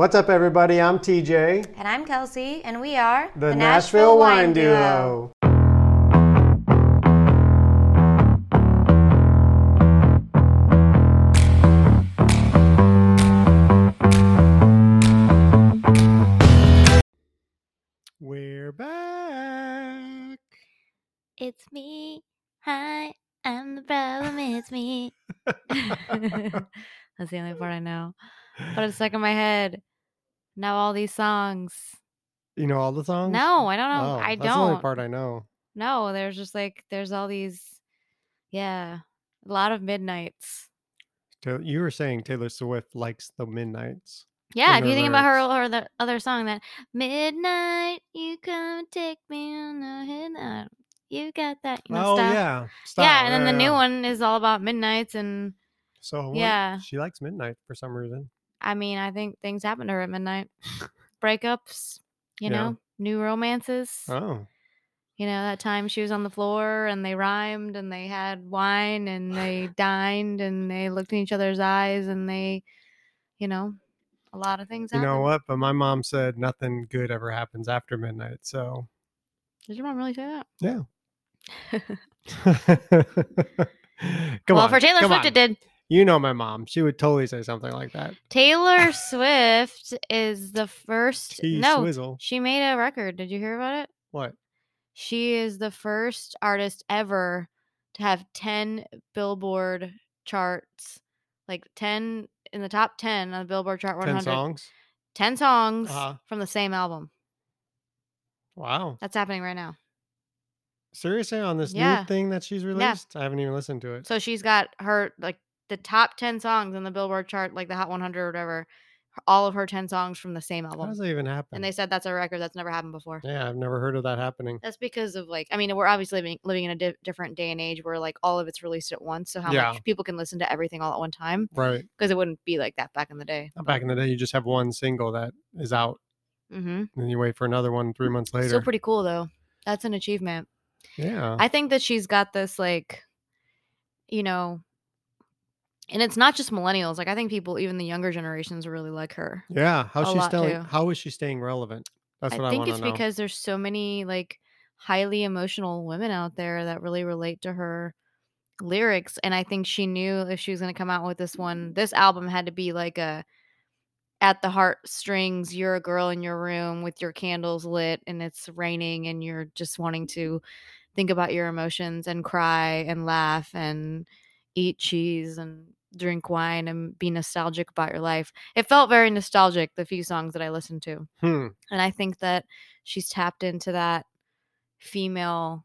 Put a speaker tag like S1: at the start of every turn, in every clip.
S1: What's up, everybody? I'm TJ,
S2: And I'm Kelsey, and we are
S1: the, Nashville, Wine Duo. We're back.
S2: It's me. Hi, I'm the problem. It's me. That's the only part I know. But it's stuck in my head. Now all these songs.
S1: You know all the songs?
S2: No, I don't know.
S1: Oh,
S2: I
S1: that's the only
S2: don't.
S1: part I know.
S2: No, there's just like there's all these. Yeah, a lot of midnights.
S1: You were saying Taylor Swift likes the Midnights.
S2: Yeah, if you think about her or the other song that midnight, you come take me on the head. You got that, you know,
S1: oh
S2: stuff.
S1: yeah,
S2: Yeah,
S1: Stop.
S2: and then the new one is all about midnights, and
S1: So
S2: yeah.
S1: she likes Midnight for some reason.
S2: I mean, I think things happen to her at midnight. Breakups, you
S1: Yeah.
S2: know, new romances.
S1: Oh,
S2: You know, that time she was on the floor and they rhymed and they had wine and they dined and they looked in each other's eyes and they, you know, a lot of things
S1: you know what? But my mom said nothing good ever happens after midnight. So
S2: Did your mom really say that?
S1: yeah. come
S2: well,
S1: on,
S2: for Taylor Swift,
S1: on.
S2: it did.
S1: You know my mom. She would totally say something like that.
S2: Taylor Swift is the first.
S1: T
S2: no,
S1: Swizzle.
S2: she made a record. Did you hear about it?
S1: What?
S2: She is the first artist ever to have 10 Billboard charts, like 10 in the top 10 on the Billboard Chart 100.
S1: Ten songs.
S2: 10 songs
S1: Uh-huh.
S2: from the same album.
S1: Wow.
S2: That's happening right now.
S1: Seriously, on this
S2: Yeah.
S1: new thing that she's released, I haven't even listened to it.
S2: So she's got her, like, the top 10 songs on the Billboard chart, like the Hot 100 or whatever, all of her 10 songs from the same album.
S1: How does that even happen?
S2: And they said that's a record that's never happened before.
S1: yeah, I've never heard of that happening.
S2: That's because of like, I mean, we're obviously living living in a di- different day and age where like all of it's released at once. So how
S1: Yeah.
S2: much people can listen to everything all at one time
S1: Right.
S2: because it wouldn't be like that back in the day.
S1: Back in the day, you just have one single that is out,
S2: Mm-hmm.
S1: and you wait for another one three months later.
S2: Still pretty cool though. That's an achievement.
S1: yeah.
S2: I think that she's got this like, you know, and it's not just millennials. Like I think people, even the younger generations, really like her.
S1: yeah. How's she staying? How is she staying relevant? That's what I,
S2: I think it's
S1: know.
S2: because there's so many like highly emotional women out there that really relate to her lyrics and I think she knew if she was going to come out with this one this album had to be like a at the heartstrings you're a girl in your room with your candles lit and it's raining and you're just wanting to think about your emotions and cry and laugh and eat cheese and drink wine and be nostalgic about your life. It felt very nostalgic the few songs that I listened to.
S1: Hmm.
S2: And I think that she's tapped into that female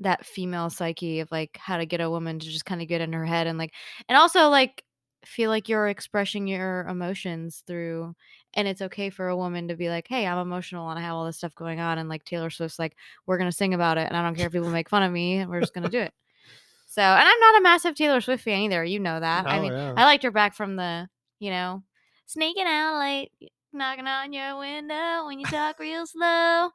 S2: that female psyche of like how to get a woman to just kind of get in her head and like and also like feel like you're expressing your emotions through and it's okay for a woman to be like hey i'm emotional and i have all this stuff going on and like taylor swift's like we're gonna sing about it and i don't care if people make fun of me we're just gonna do it so and i'm not a massive taylor swift fan either you know that i
S1: Oh,
S2: mean
S1: yeah.
S2: I liked her back from the, you know, sneaking out late, knocking on your window when you talk real slow,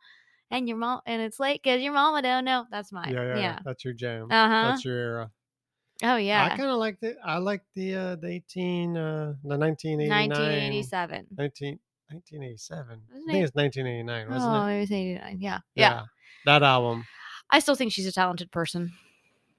S2: and your mom, and it's late because your mama don't know. That's mine.
S1: yeah, yeah,
S2: Yeah.
S1: That's your jam.
S2: Uh huh.
S1: That's your era.
S2: Oh yeah.
S1: I kind of liked it. I liked the uh, the eighteen uh, the nineteen eighty nine.
S2: 1987.
S1: 19, 1987.
S2: Wasn't
S1: I think
S2: it?
S1: it's 1989, wasn't it?
S2: Oh,
S1: it?
S2: it was 89. Yeah. yeah.
S1: That album.
S2: I still think she's a talented person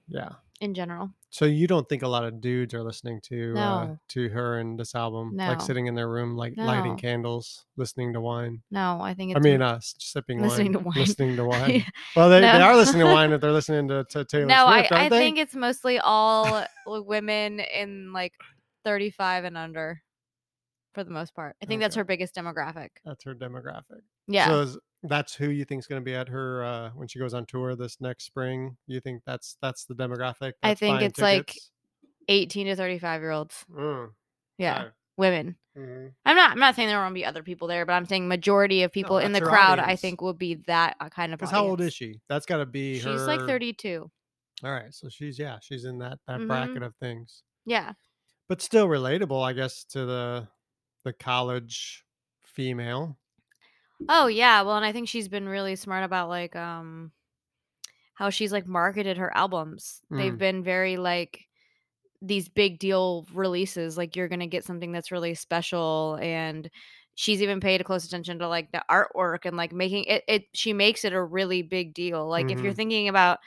S1: Yeah.
S2: In general.
S1: So you don't think a lot of dudes are listening to uh, to her and this album, like sitting in their room, like lighting candles, listening to wine.
S2: No, I think it's.
S1: I mean, uh, s- sipping
S2: listening
S1: wine,
S2: to wine.
S1: listening to wine. Well, they, they are listening to wine if they're listening to, to Taylor
S2: no,
S1: Swift,
S2: I, I
S1: they?
S2: think it's mostly all women in like 35 and under for the most part. I think that's her biggest demographic.
S1: That's her demographic.
S2: Yeah.
S1: So is, that's who you think is going to be at her uh, when she goes on tour this next spring. You think that's that's the demographic?
S2: I think it's, like, 18 to 35 year olds.
S1: Mm,
S2: Yeah.
S1: okay.
S2: Women.
S1: Mhm.
S2: I'm not I'm not saying there won't be other people there, but I'm saying majority of people in the
S1: that's
S2: crowd I think will be that uh, kind of
S1: Because how old is she? That's got to be
S2: She's
S1: her.
S2: like 32.
S1: All right, so she's yeah, she's in that that
S2: Mhm.
S1: bracket of things,
S2: Yeah.
S1: but still relatable, I guess, to the the college female.
S2: Oh yeah, well, and I think she's been really smart about like um how she's like marketed her albums. They've
S1: Mm.
S2: been very like these big deal releases like you're going to get something that's really special and she's even paid close attention to like the artwork and like making it it she makes it a really big deal. Like if you're
S1: Mhm.
S2: thinking about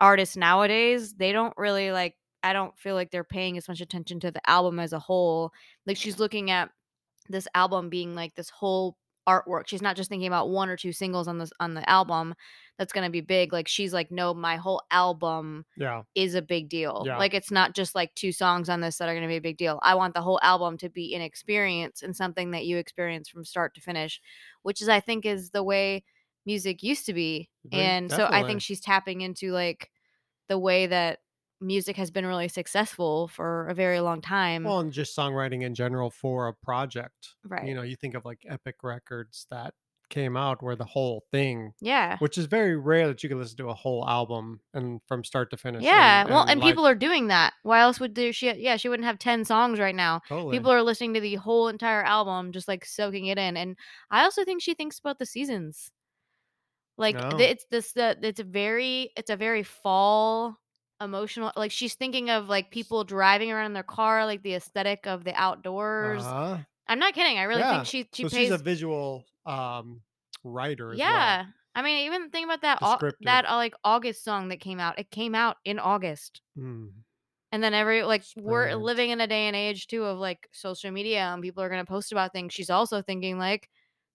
S2: artists nowadays, they don't really like I don't feel like they're paying as much attention to the album as a whole. Like she's looking at this album being like this whole artwork. She's not just thinking about one or two singles on this on the album that's going to be big. Like she's like no, my whole album
S1: Yeah.
S2: is a big deal.
S1: Yeah.
S2: Like it's not just like two songs on this that are going to be a big deal. I want the whole album to be an experience and something that you experience from start to finish, which is I think is the way music used to be. And so I think she's tapping into like the way that music has been really successful for a very long time.
S1: Well, and just songwriting in general for a project.
S2: right.
S1: You know, you think of like Epic Records that came out where the whole thing,
S2: yeah.
S1: which is very rare that you can listen to a whole album and from start to finish.
S2: Yeah.
S1: and-
S2: well,
S1: and
S2: and
S1: like-
S2: people are doing that. Why else would there, she yeah, she wouldn't have 10 songs right now.
S1: totally.
S2: People are listening to the whole entire album, just like soaking it in. And I also think she thinks about the seasons. Like
S1: No.
S2: it's this the it's a very it's a very fall emotional like she's thinking of like people driving around in their car, like the aesthetic of the outdoors.
S1: Uh-huh.
S2: I'm not kidding. I really
S1: Yeah.
S2: think she she
S1: so
S2: pays
S1: she's a visual um writer as
S2: Yeah.
S1: well.
S2: I mean, even think about that au- that uh, like August song that came out. It came out in August.
S1: Mm.
S2: And then every like we're living in a day and age too of like social media and people are gonna post about things. She's also thinking like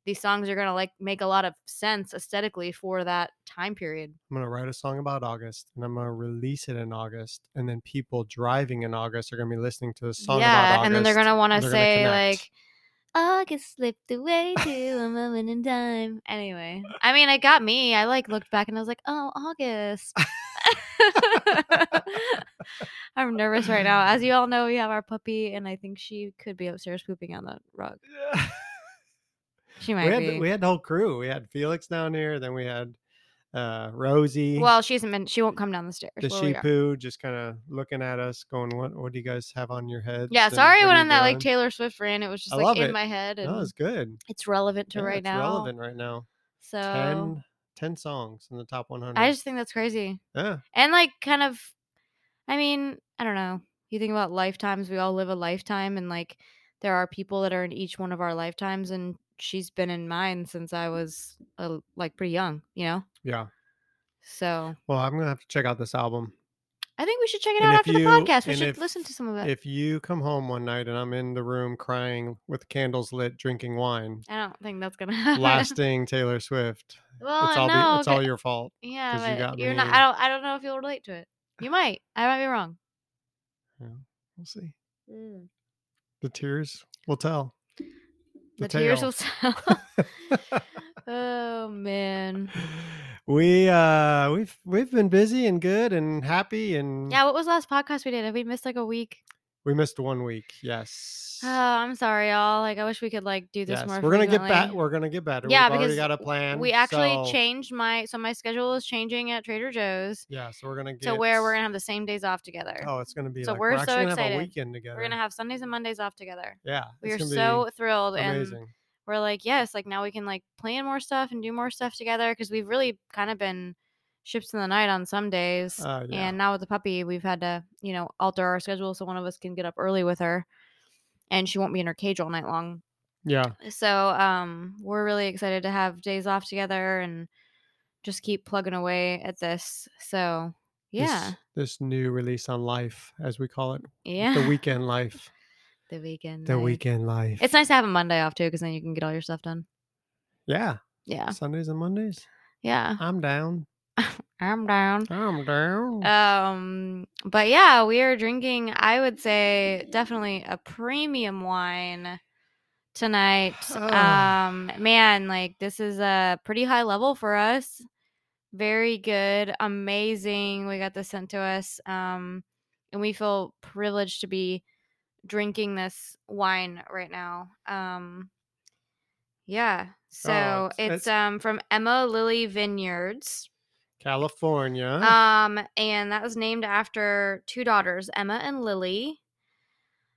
S2: these songs are gonna like make a lot of sense aesthetically for that time period.
S1: I'm gonna write a song about August and I'm gonna release it in August, and then people driving in August are gonna be listening to the song about
S2: yeah,
S1: August.
S2: and then they're gonna want to say like August slipped away to a moment in time. Anyway, I mean, it got me. I like looked back and I was like, oh, August. I'm nervous right now. As you all know, we have our puppy, and I think she could be upstairs pooping on the rug. She might
S1: we had
S2: be.
S1: the, we had the whole crew. We had Felix down here, then we had uh Rosie.
S2: well, she hasn't been. She won't come down the stairs.
S1: the sheepoo just kind of looking at us, going, "What? What do you guys have on your heads?"
S2: Yeah, sorry when
S1: you
S2: on that like? Taylor Swift ran. It was just
S1: I
S2: like in
S1: it.
S2: my head, and
S1: No, it's good.
S2: it's relevant to
S1: Yeah,
S2: right
S1: it's
S2: now.
S1: relevant right now.
S2: So
S1: 10, 10 songs in the top 100.
S2: I just think that's crazy.
S1: yeah,
S2: and like kind of i mean i don't know you think about lifetimes we all live a lifetime and like there are people that are in each one of our lifetimes and she's been in mine since i was uh, like pretty young you know
S1: yeah.
S2: so
S1: Well, I'm gonna have to check out this album.
S2: i think we should check it
S1: And
S2: out after the podcast we should
S1: if-
S2: listen to some of it
S1: If you come home one night and I'm in the room crying with candles lit, drinking wine,
S2: i don't think that's gonna happen
S1: blasting Taylor Swift,
S2: well
S1: it's all be,
S2: no
S1: it's all your fault.
S2: yeah
S1: you got
S2: you're not i don't i don't know if you'll relate to it you might i might be wrong Yeah,
S1: We'll see.
S2: Mm.
S1: The tears will tell.
S2: The tears will tell oh man
S1: we uh we've we've been busy and good and happy and
S2: Yeah, what was the last podcast we did? Have we missed like a week?
S1: We missed one week. Yes.
S2: Oh, I'm sorry, y'all. Like, I wish we could like do this
S1: yes.
S2: more.
S1: We're gonna get back. We're gonna get better.
S2: Yeah,
S1: We've already
S2: because
S1: got a plan.
S2: We actually
S1: so-
S2: changed my so my schedule is changing at Trader Joe's
S1: Yeah, so we're gonna get
S2: to where we're gonna have the same days off together.
S1: Oh, it's gonna be
S2: So
S1: like
S2: we're
S1: we're,
S2: so excited.
S1: a weekend together.
S2: we're gonna have Sundays and Mondays off together.
S1: yeah.
S2: We are so thrilled, and we're like, yes, like now we can like plan more stuff and do more stuff together because we've really kind of been ships in the night on some days.
S1: Uh, yeah.
S2: And now with the puppy, we've had to, you know, alter our schedule so one of us can get up early with her and she won't be in her cage all night long.
S1: Yeah.
S2: So um we're really excited to have days off together and just keep plugging away at this. So yeah.
S1: This, this new release on life, as we call it,
S2: yeah.
S1: the weekend life.
S2: the weekend.
S1: The
S2: night.
S1: weekend life.
S2: It's nice to have a Monday off too, because then you can get all your stuff done.
S1: Yeah.
S2: Yeah.
S1: Sundays and Mondays.
S2: Yeah.
S1: I'm down.
S2: I'm down.
S1: I'm down.
S2: Um, but yeah, we are drinking, I would say, definitely a premium wine tonight. Um, man, like this is a pretty high level for us. Very good, amazing. We got this sent to us. Um, and we feel privileged to be drinking this wine right now. Um, yeah. So
S1: Oh, it's-
S2: it's,
S1: it's-
S2: um from EmmaLily Vineyards.
S1: California.
S2: Um, and that was named after two daughters, Emma and Lily.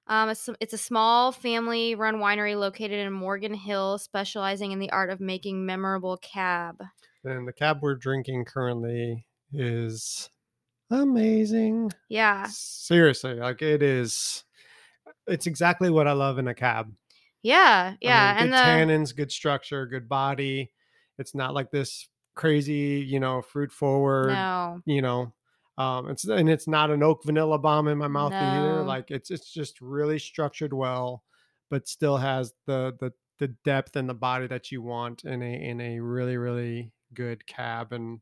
S2: Um, it's, it's a small family run winery located in Morgan Hill, specializing in the art of making memorable cab.
S1: and the cab we're drinking currently is amazing.
S2: Yeah.
S1: Seriously, like it is. It's exactly what I love in a cab.
S2: Yeah, yeah,
S1: I mean,
S2: and
S1: good
S2: the
S1: tannins, good structure, good body. It's not like this crazy, you know, fruit forward,
S2: no,
S1: you know. Um, it's and it's not an oak vanilla bomb in my mouth either. Like it's it's just really structured well, but still has the the the depth and the body that you want in a in a really really good cab. And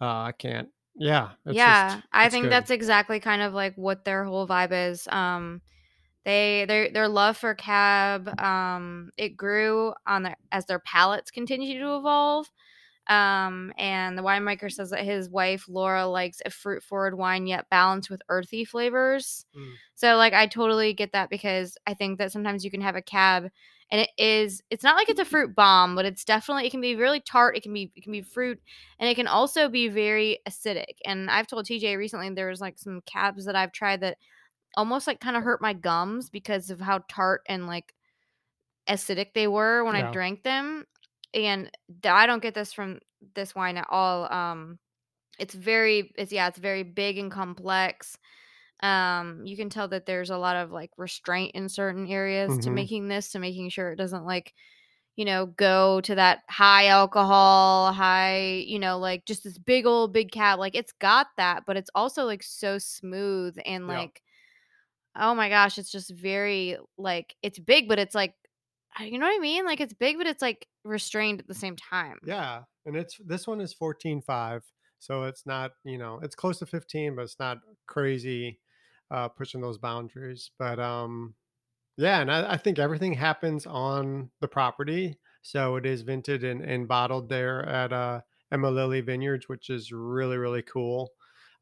S1: uh, I can't. Yeah, it's
S2: yeah,
S1: just
S2: I think
S1: good.
S2: that's exactly kind of like what their whole vibe is. Um, they their their love for cab, um, it grew on their as their palates continue to evolve. Um, and the winemaker says that his wife Laura likes a fruit forward wine yet balanced with earthy flavors.
S1: Mm.
S2: So like I totally get that because I think that sometimes you can have a cab and it is it's not like it's a fruit bomb, but it's definitely it can be really tart, it can be it can be fruit and it can also be very acidic. And I've told TJ recently there's like some cabs that I've tried that almost like kind of hurt my gums because of how tart and like acidic they were when I drank them. And th- I don't get this from this wine at all. Um it's very it's yeah, it's very big and complex. Um you can tell that there's a lot of like restraint in certain areas to
S1: Mhm.
S2: making this to making sure it doesn't like you know go to that high alcohol high you know like just this big old big cab like it's got that but it's also like so smooth and
S1: Yeah.
S2: like oh my gosh it's just very like it's big but it's like you know what i mean like it's big but it's like restrained at the same time
S1: Yeah, and it's this one is fourteen five, so it's not you know it's close to fifteen, but it's not crazy uh, pushing those boundaries. But um, yeah, and I, I think everything happens on the property, so it is vinted and, and bottled there at uh, EmmaLily Vineyards, which is really really cool.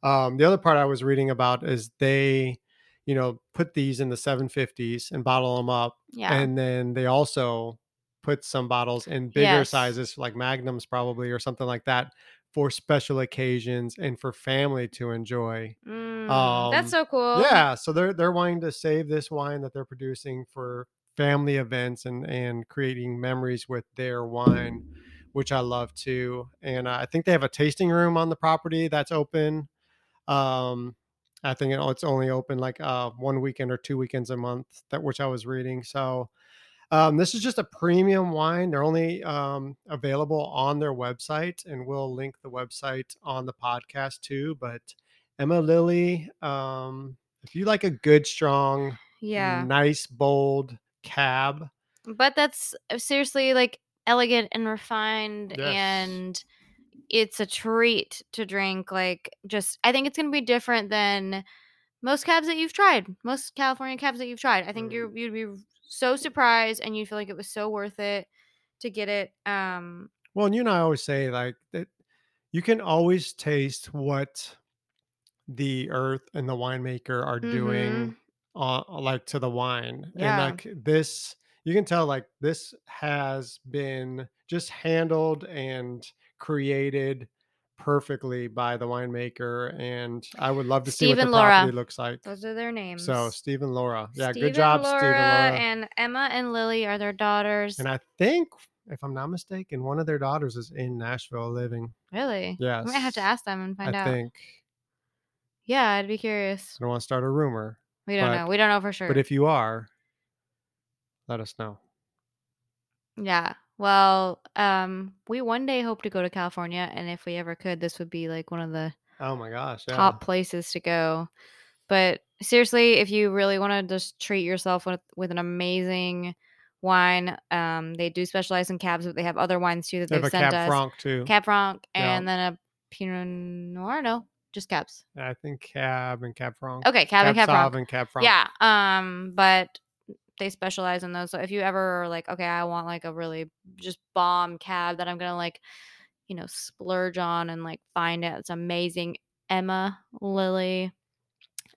S1: Um, the other part I was reading about is they, you know, put these in the 750s and bottle them up
S2: yeah.
S1: and then they also put some bottles in bigger
S2: Yes.
S1: sizes like magnums probably or something like that for special occasions and for family to enjoy.
S2: Mm,
S1: um
S2: that's so cool.
S1: yeah so they're they're wanting to save this wine that they're producing for family events and and creating memories with their wine which i love too and i think they have a tasting room on the property that's open. Um i think it's only open like uh one weekend or two weekends a month that which i was reading so um, this is just a premium wine. They're only um, available on their website, and we'll link the website on the podcast too. But EmmaLily, um, if you like a good, strong,
S2: yeah
S1: nice, bold cab,
S2: but that's uh, seriously like elegant and refined
S1: Yes.
S2: and it's a treat to drink like just i think it's going to be different than most cabs that you've tried most california cabs that you've tried i think
S1: Mm.
S2: you're you'd be so surprised and you feel like it was so worth it to get it um
S1: well, and you and I always say like that you can always taste what the earth and the winemaker are doing uh, like to the wine and
S2: Yeah.
S1: like this you can tell like this has been just handled and created perfectly by the winemaker and i would love to see what
S2: Steve
S1: the
S2: Laura.
S1: property looks like.
S2: Those are their names
S1: so steve and laura. Yeah
S2: Steve
S1: good job
S2: Laura,
S1: steve and laura.
S2: and emma and lily are their daughters.
S1: And i think if i'm not mistaken one of their daughters is in nashville living.
S2: Really?
S1: Yeah.
S2: i might have to ask them and find
S1: i
S2: out.
S1: think.
S2: Yeah i'd be curious.
S1: I don't want to start a rumor
S2: we don't
S1: but-
S2: know. We don't know for sure.
S1: but if you are let us know.
S2: Yeah. Well, um, we one day hope to go to California, and if we ever could, this would be like one of the
S1: oh my gosh yeah.
S2: top places to go. But seriously, if you really want to just treat yourself with with an amazing wine, um, they do specialize in cabs, but they have other wines too that
S1: they
S2: they've
S1: have a
S2: sent
S1: cab
S2: us.
S1: franc too
S2: Cab Franc,
S1: Yeah.
S2: and then a Pinot Noir. No, just cabs.
S1: I think cab and cab franc.
S2: Okay, cab, and cab Franc.
S1: and cab franc.
S2: Yeah. Um, but they specialize in those. So if you ever are like, okay, I want like a really just bomb cab that I'm gonna like, you know, splurge on and like find it. It's amazing. Emma Lily.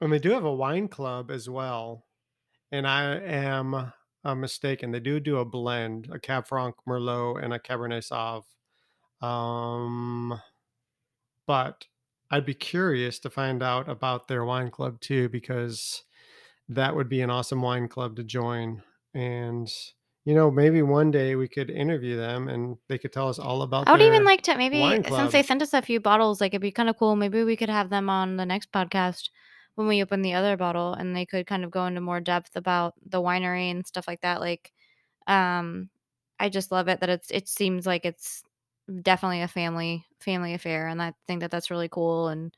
S1: And they do have a wine club as well. And I am uh, mistaken. They do do a blend, a Cab Franc Merlot and a Cabernet Sauv. Um, but I'd be curious to find out about their wine club too, because that would be an awesome wine club to join. And you know, maybe one day we could interview them and they could tell us all about.
S2: I would even like to maybe since they sent us a few bottles, like it'd be kind of cool. Maybe we could have them on the next podcast. when we open the other bottle and they could kind of go into more depth about the winery and stuff like that like um i just love it that it's it seems like it's definitely a family family affair and i think that that's really cool and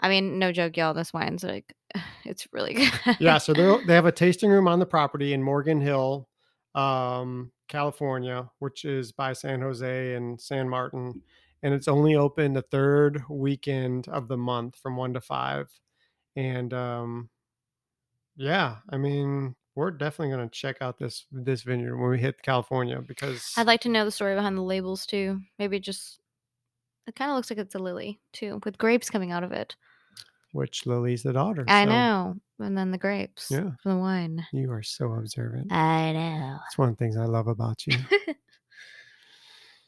S2: i mean no joke y'all this wine's like it's really good
S1: yeah, so they they have a tasting room on the property in Morgan Hill, um, California, which is by San Jose and San Martin, and it's only open the third weekend of the month from one to five. And um, yeah, I mean, we're definitely gonna check out this this vineyard when we hit California because
S2: i'd like to know the story behind the labels too maybe just it kind of looks like it's a lily too with grapes coming out of it
S1: which Lily's the daughter.
S2: i
S1: so
S2: know and then the grapes
S1: Yeah.
S2: for the wine
S1: You are so observant.
S2: i know
S1: It's one of the things I love about you.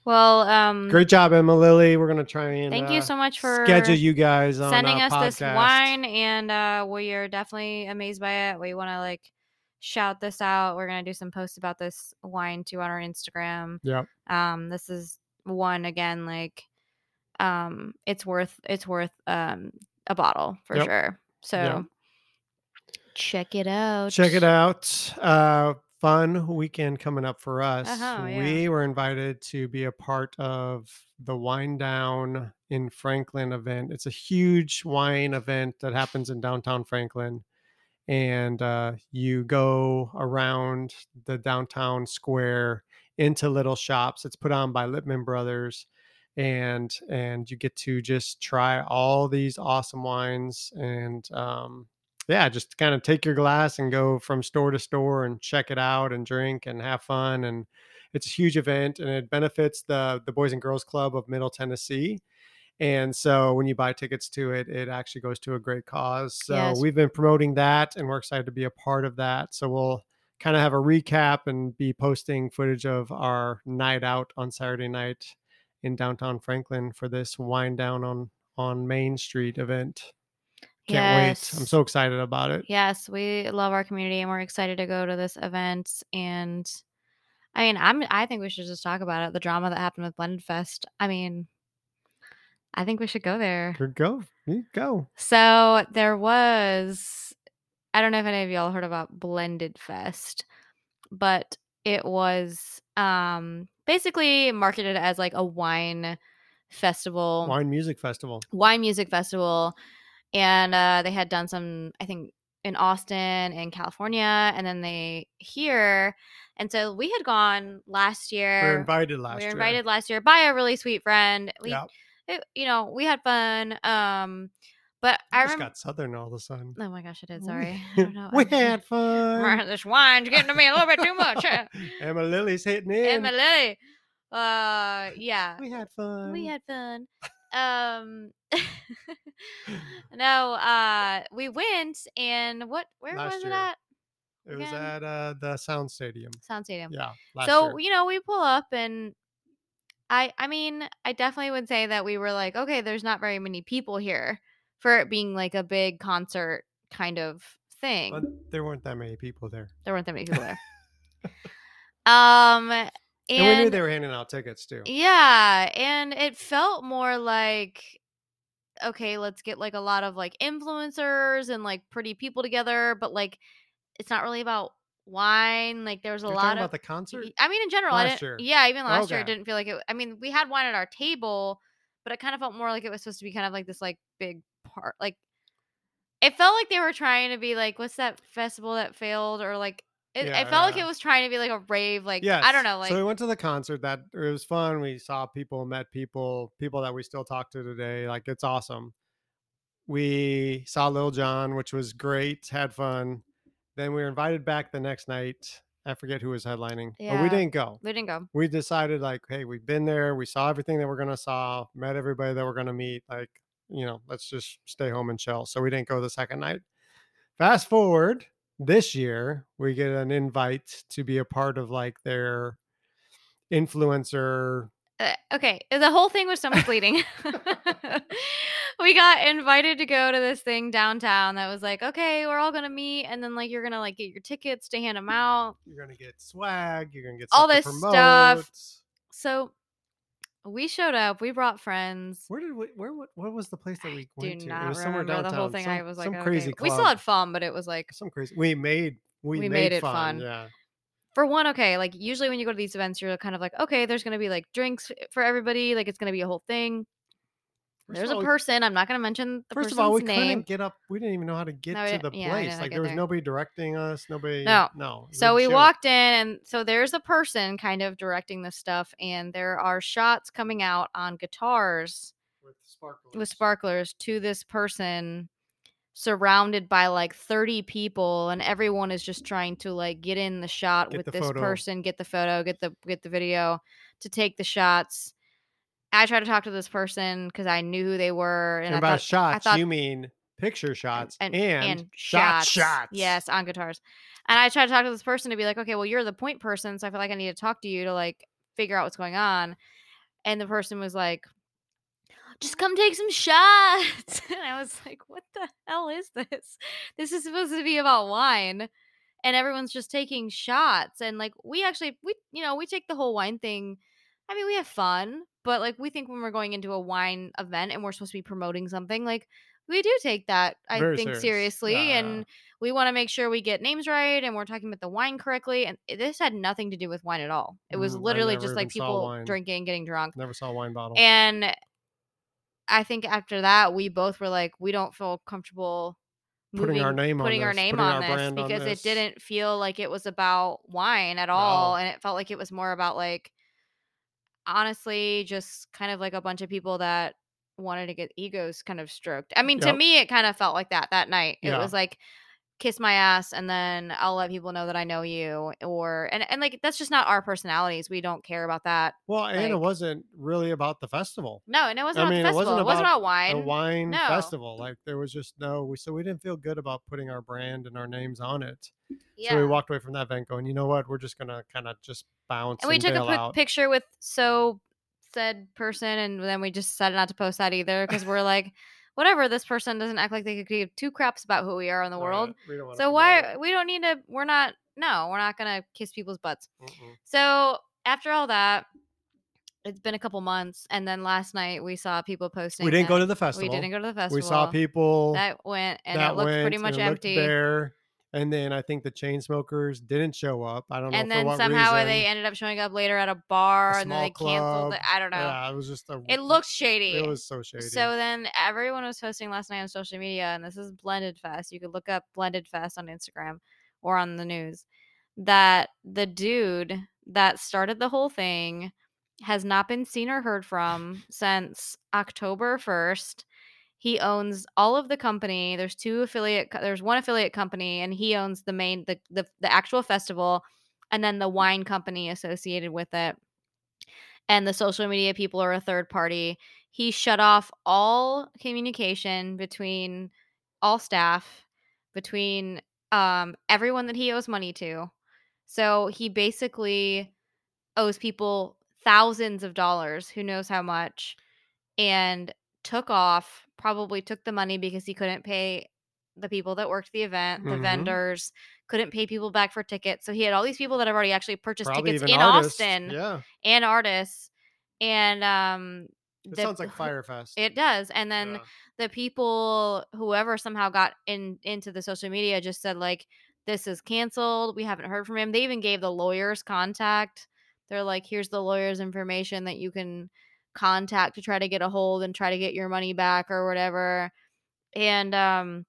S2: well um
S1: Great job, EmmaLily. We're gonna try and
S2: Thank
S1: uh,
S2: you so much for
S1: schedule you guys on
S2: sending us this wine and uh we are definitely amazed by it we want to like shout this out we're gonna do some posts about this wine too on our instagram
S1: Yep.
S2: um this is one again like um it's worth it's worth um a bottle for
S1: Yep.
S2: sure so
S1: Yep.
S2: check it out
S1: Check it out. Uh, fun weekend coming up for us.
S2: Uh-huh, yeah.
S1: We were invited to be a part of the Wine Down in Franklin event. It's a huge wine event that happens in downtown Franklin. And uh, you go around the downtown square into little shops. It's put on by Lipman Brothers. And and you get to just try all these awesome wines and um, yeah, just kind of take your glass and go from store to store and check it out and drink and have fun. And it's a huge event and it benefits the the Boys and Girls Club of Middle Tennessee. And so when you buy tickets to it, it actually goes to a great cause. So
S2: Yes.
S1: we've been promoting that and we're excited to be a part of that. So we'll kind of have a recap and be posting footage of our night out on Saturday night in downtown Franklin for this Wine Down on on Main Street event. Can't wait. I'm so excited about it.
S2: Yes, we love our community and we're excited to go to this event. And I mean, I'm I think we should just talk about it. The drama that happened with Blended Fest. I mean, I think we should go there.
S1: Here, go. You go.
S2: So there was I don't know if any of y'all heard about Blended Fest, but it was um basically marketed as like a wine festival
S1: Wine Music Festival.
S2: wine music festival and uh, they had done some i think in austin and california and then they here and so we had gone last year.
S1: We
S2: year
S1: were invited last
S2: we
S1: year.
S2: were invited last year by a really sweet friend we
S1: Yeah.
S2: it- you know we had fun um but i
S1: I just
S2: remember
S1: got southern all of a sudden.
S2: oh my gosh i did sorry i don't know
S1: we
S2: I-
S1: had fun.
S2: this wine's getting to me a little bit too much?
S1: EmmaLily's hitting in.
S2: emma lily uh yeah
S1: we had fun.
S2: we had fun um no uh we went and what where
S1: Last
S2: was it at
S1: it was at uh, the Sound Stadium.
S2: sound stadium
S1: Yeah.
S2: So
S1: year.
S2: you know we pull up and i i mean i definitely would say that we were like okay there's not very many people here for it being like a big concert kind of thing
S1: But there weren't that many people there.
S2: there weren't that many people there um and,
S1: And, we knew they were handing out tickets too.
S2: Yeah, and it felt more like okay, let's get like a lot of like influencers and like pretty people together, but like it's not really about wine. Like there was a
S1: You're
S2: lot of
S1: about the concert?
S2: I mean in general,
S1: Last year.
S2: Yeah, even last year it didn't feel like it I mean, we had wine at our table, but it kind of felt more like it was supposed to be kind of like this like big part like it felt like they were trying to be like what's that festival that failed or like it,
S1: Yeah,
S2: it felt like it was trying to be like a rave like
S1: Yes.
S2: I don't know like
S1: so we went to the concert. That it was fun. We saw people, met people, people that we still talk to today. Like it's awesome. We saw Lil Jon, which was great. Had fun. Then we were invited back the next night. I forget who was headlining, but we didn't go.
S2: we didn't go.
S1: We decided like, hey, we've been there. We saw everything that we're gonna saw. Met everybody that we're gonna meet. Like, you know, let's just stay home and chill. So we didn't go the second night. Fast forward this year, we get an invite to be a part of like their influencer.
S2: uh, okay, the whole thing was so misleading. we got invited to go to this thing downtown that was like, okay, we're all gonna meet, and then like you're gonna like get your tickets to hand them out.
S1: You're gonna get swag. You're gonna get
S2: All this stuff. So we showed up. We brought friends.
S1: Where did we? Where? What, what was the place that we
S2: Do
S1: went to?
S2: not
S1: it was somewhere
S2: remember
S1: downtown.
S2: the whole thing.
S1: Some,
S2: I was like,
S1: some
S2: okay.
S1: crazy
S2: we still had fun, but it was like
S1: some crazy. We made. We,
S2: We
S1: made,
S2: made it
S1: fun.
S2: fun.
S1: Yeah.
S2: for one, okay, like usually when you go to these events, you're kind of like, okay, there's gonna be like drinks eh, for everybody, like it's gonna be a whole thing.
S1: First
S2: There's
S1: of
S2: a person. I'm not gonna mention the
S1: First of all, we
S2: name.
S1: couldn't get up. We didn't even know how to get
S2: No,
S1: to the
S2: yeah,
S1: place. Like there was
S2: there.
S1: nobody directing us. Nobody.
S2: No.
S1: No.
S2: So we walked in, and so there's a person kind of directing this stuff, and there are shots coming out on guitars
S1: with sparklers.
S2: with sparklers to this person surrounded by like 30 people and everyone is just trying to like get in the shot
S1: Get
S2: with
S1: the
S2: this
S1: photo.
S2: person get the photo get the get the video to take the shots i tried to talk to this person because i knew who they were and,
S1: And,
S2: I
S1: by
S2: thought,
S1: shots,
S2: thought-
S1: you mean picture shots and,
S2: and
S1: shot
S2: shots.
S1: shots.
S2: Yes, on guitars. And I tried to talk to this person to be like, okay, well, you're the point person, so I feel like I need to talk to you to like figure out what's going on. And the person was like, just come take some shots. And I was like, what the hell is this? This is supposed to be about wine. And everyone's just taking shots. And like, we actually, we, you know, we take the whole wine thing. I mean, we have fun, but like, we think when we're going into a wine event and we're supposed to be promoting something, like, we do take that, I
S1: Very
S2: think,
S1: serious.
S2: seriously.
S1: Yeah.
S2: And we want to make sure we get names right and we're talking about the wine correctly. And this had nothing to do with wine at all. It was
S1: Mm,
S2: literally just like people drinking, getting drunk.
S1: Never saw a wine bottle.
S2: And I think after that, we both were like, we don't feel comfortable
S1: Putting our name on
S2: putting our
S1: this,
S2: name on
S1: our
S2: this
S1: brand on
S2: because
S1: this.
S2: it didn't feel like it was about wine at all,
S1: No.
S2: and it felt like it was more about like, honestly, just kind of like a bunch of people that wanted to get egos kind of stroked. I mean, to me, it kind of felt like that that night. It
S1: Yeah.
S2: was like kiss my ass and then I'll let people know that I know you or and and like that's just not our personalities. We don't care about that.
S1: well, and it wasn't really about the festival.
S2: No, and it wasn't
S1: I
S2: about
S1: mean,
S2: the
S1: it wasn't
S2: festival. It wasn't
S1: about
S2: about wine.
S1: a wine
S2: No.
S1: festival. Like there was just no. We so we didn't feel good about putting our brand and our names on it.
S2: yeah.
S1: So we walked away from that event going, you know what? We're just gonna kind of just bounce
S2: and we took a quick
S1: out.
S2: picture with so said person and then we just decided not to post that either because we're like whatever this person doesn't act like they could give two craps about who we are in the world
S1: Right, we don't wanna
S2: so why
S1: it.
S2: we don't need to we're not no we're not gonna kiss people's butts
S1: Mm-mm.
S2: so after all that it's been a couple months and then last night we saw people posting
S1: We didn't go to the festival.
S2: we didn't go to the festival
S1: We saw people
S2: that went and
S1: that
S2: it looked pretty much empty.
S1: And then I think the Chainsmokers didn't show up. I don't know
S2: and
S1: for
S2: then
S1: what
S2: somehow
S1: reason.
S2: they ended up showing up later at a bar
S1: A
S2: and then they canceled it
S1: club.
S2: i don't know
S1: Yeah, it was just a.
S2: it looked shady
S1: It was so shady.
S2: So then everyone was posting last night on social media, and this is Blended Fest. You could look up Blended Fest on Instagram or on the news. That the dude that started the whole thing has not been seen or heard from since October 1st. He owns all of the company. There's two affiliate there's one affiliate company and he owns the main the, the the actual festival and then the wine company associated with it. And the social media people are a third party he shut off all communication between all staff between um everyone that he owes money to so he basically owes people thousands of dollars who knows how much and took off probably took the money because he couldn't pay the people that worked the event the
S1: Mhm.
S2: vendors couldn't pay people back for tickets so he had all these people that have already actually purchased
S1: Probably
S2: tickets in
S1: artists.
S2: austin
S1: Yeah,
S2: and artists and um
S1: it
S2: the-
S1: sounds like Fyre Fest.
S2: it does and then
S1: Yeah.
S2: the people whoever somehow got in into the social media just said like this is canceled we haven't heard from him they even gave the lawyers contact they're like here's the lawyer's information that you can contact to try to get a hold and try to get your money back or whatever. And um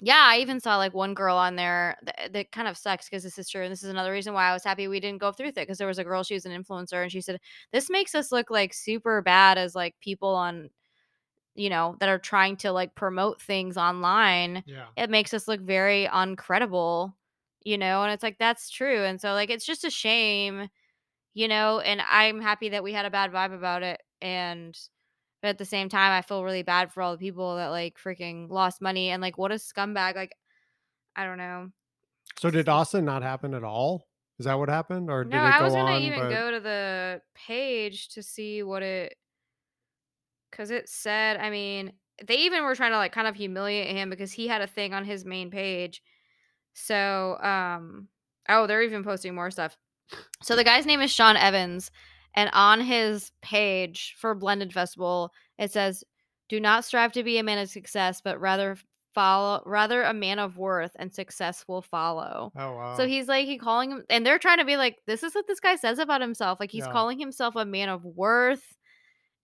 S2: yeah i even saw like one girl on there that, that kind of sucks because this is true and this is another reason why i was happy we didn't go through with it because there was a girl she was an influencer and she said this makes us look like super bad as like people on you know that are trying to like promote things online.
S1: Yeah.
S2: it makes us look very uncredible you know and it's like that's true and so like it's just a shame you know and i'm happy that we had a bad vibe about it and but at the same time i feel really bad for all the people that like freaking lost money and like what a scumbag like i don't know
S1: So did Austin not happen at all? Is that what happened, or did
S2: no
S1: it
S2: i
S1: go
S2: was gonna
S1: on?
S2: even
S1: but-
S2: go to the page to see what it because it said i mean they even were trying to like kind of humiliate him because he had a thing on his main page so um oh they're even posting more stuff so the guy's name is sean evans And on his page for Blended Festival, it says, "Do not strive to be a man of success, but rather follow rather a man of worth and success will follow."
S1: Oh wow.
S2: So he's like he calling him and they're trying to be like this is what this guy says about himself. Like he's
S1: Yeah.
S2: calling himself a man of worth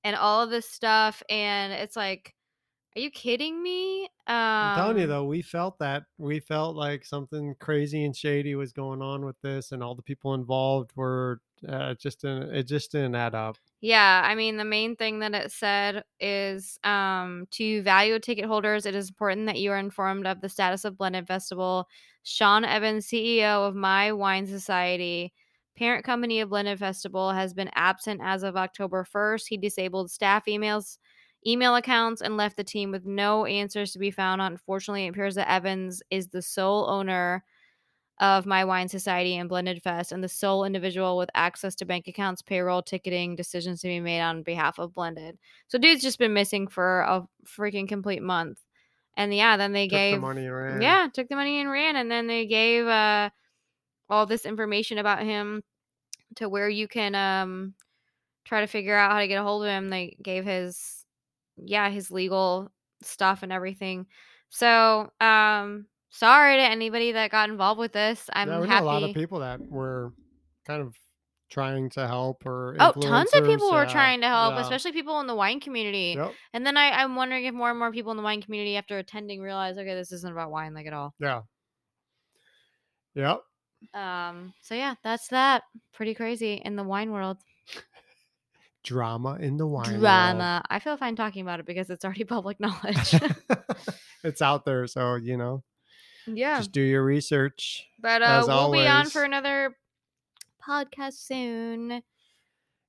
S2: and all of this stuff and it's like are you kidding me? Um
S1: I'm telling you though, we felt that we felt like something crazy and shady was going on with this, and all the people involved were uh, just didn't, it just didn't add up.
S2: Yeah, I mean the main thing that it said is um to value ticket holders, it is important that you are informed of the status of Blended Festival. Sean Evans, CEO of My Wine Society, parent company of Blended Festival, has been absent as of October 1st. He disabled staff emails, email accounts, and left the team with no answers to be found. Unfortunately, it appears that Evans is the sole owner of My Wine Society and Blended Fest, and the sole individual with access to bank accounts, payroll, ticketing, decisions to be made on behalf of Blended. So, dude's just been missing for a freaking complete month. And yeah, then they
S1: Took
S2: gave
S1: the money and ran.
S2: yeah, took the money and ran, and then they gave uh all this information about him to where you can um try to figure out how to get a hold of him. They gave his yeah, his legal stuff and everything. So, um sorry to anybody that got involved with this. I'm
S1: yeah, we
S2: happy.
S1: a lot of people that were kind of trying to help or
S2: Oh, tons of people
S1: influencers,
S2: were trying to help,
S1: yeah.
S2: especially people in the wine community.
S1: Yep.
S2: And then I, I'm wondering if more and more people in the wine community, after attending, realize, okay, this isn't about wine like at all.
S1: Yeah. Yep.
S2: Um. So yeah, that's that. Pretty crazy in the wine world.
S1: Drama in the wine. world.
S2: Drama. I feel fine talking about it because it's already public knowledge.
S1: it's out there, so you know,
S2: yeah.
S1: just do your research.
S2: But uh, we'll be on for another podcast soon.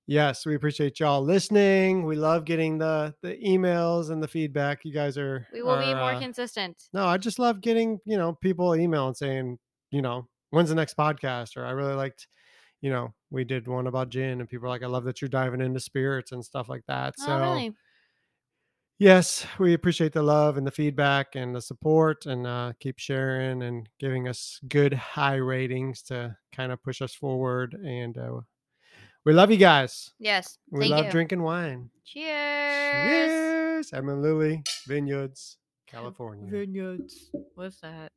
S1: Yes, we appreciate y'all listening. We love getting the the emails and the feedback. You guys are.
S2: We will be more
S1: uh,
S2: consistent.
S1: No, I just love getting, you know, people email and saying, you know, when's the next podcast? Or I really liked, you know, we did one about gin and people are like, I love that you're diving into spirits and stuff like that. So
S2: oh, really?
S1: yes, we appreciate the love and the feedback and the support and uh, keep sharing and giving us good high ratings to kind of push us forward. And uh, we love you guys.
S2: Yes.
S1: We
S2: Thank
S1: love
S2: you.
S1: drinking wine.
S2: Cheers.
S1: Cheers. Em and Lily, Vineyards, California.
S2: Vineyards. What's that?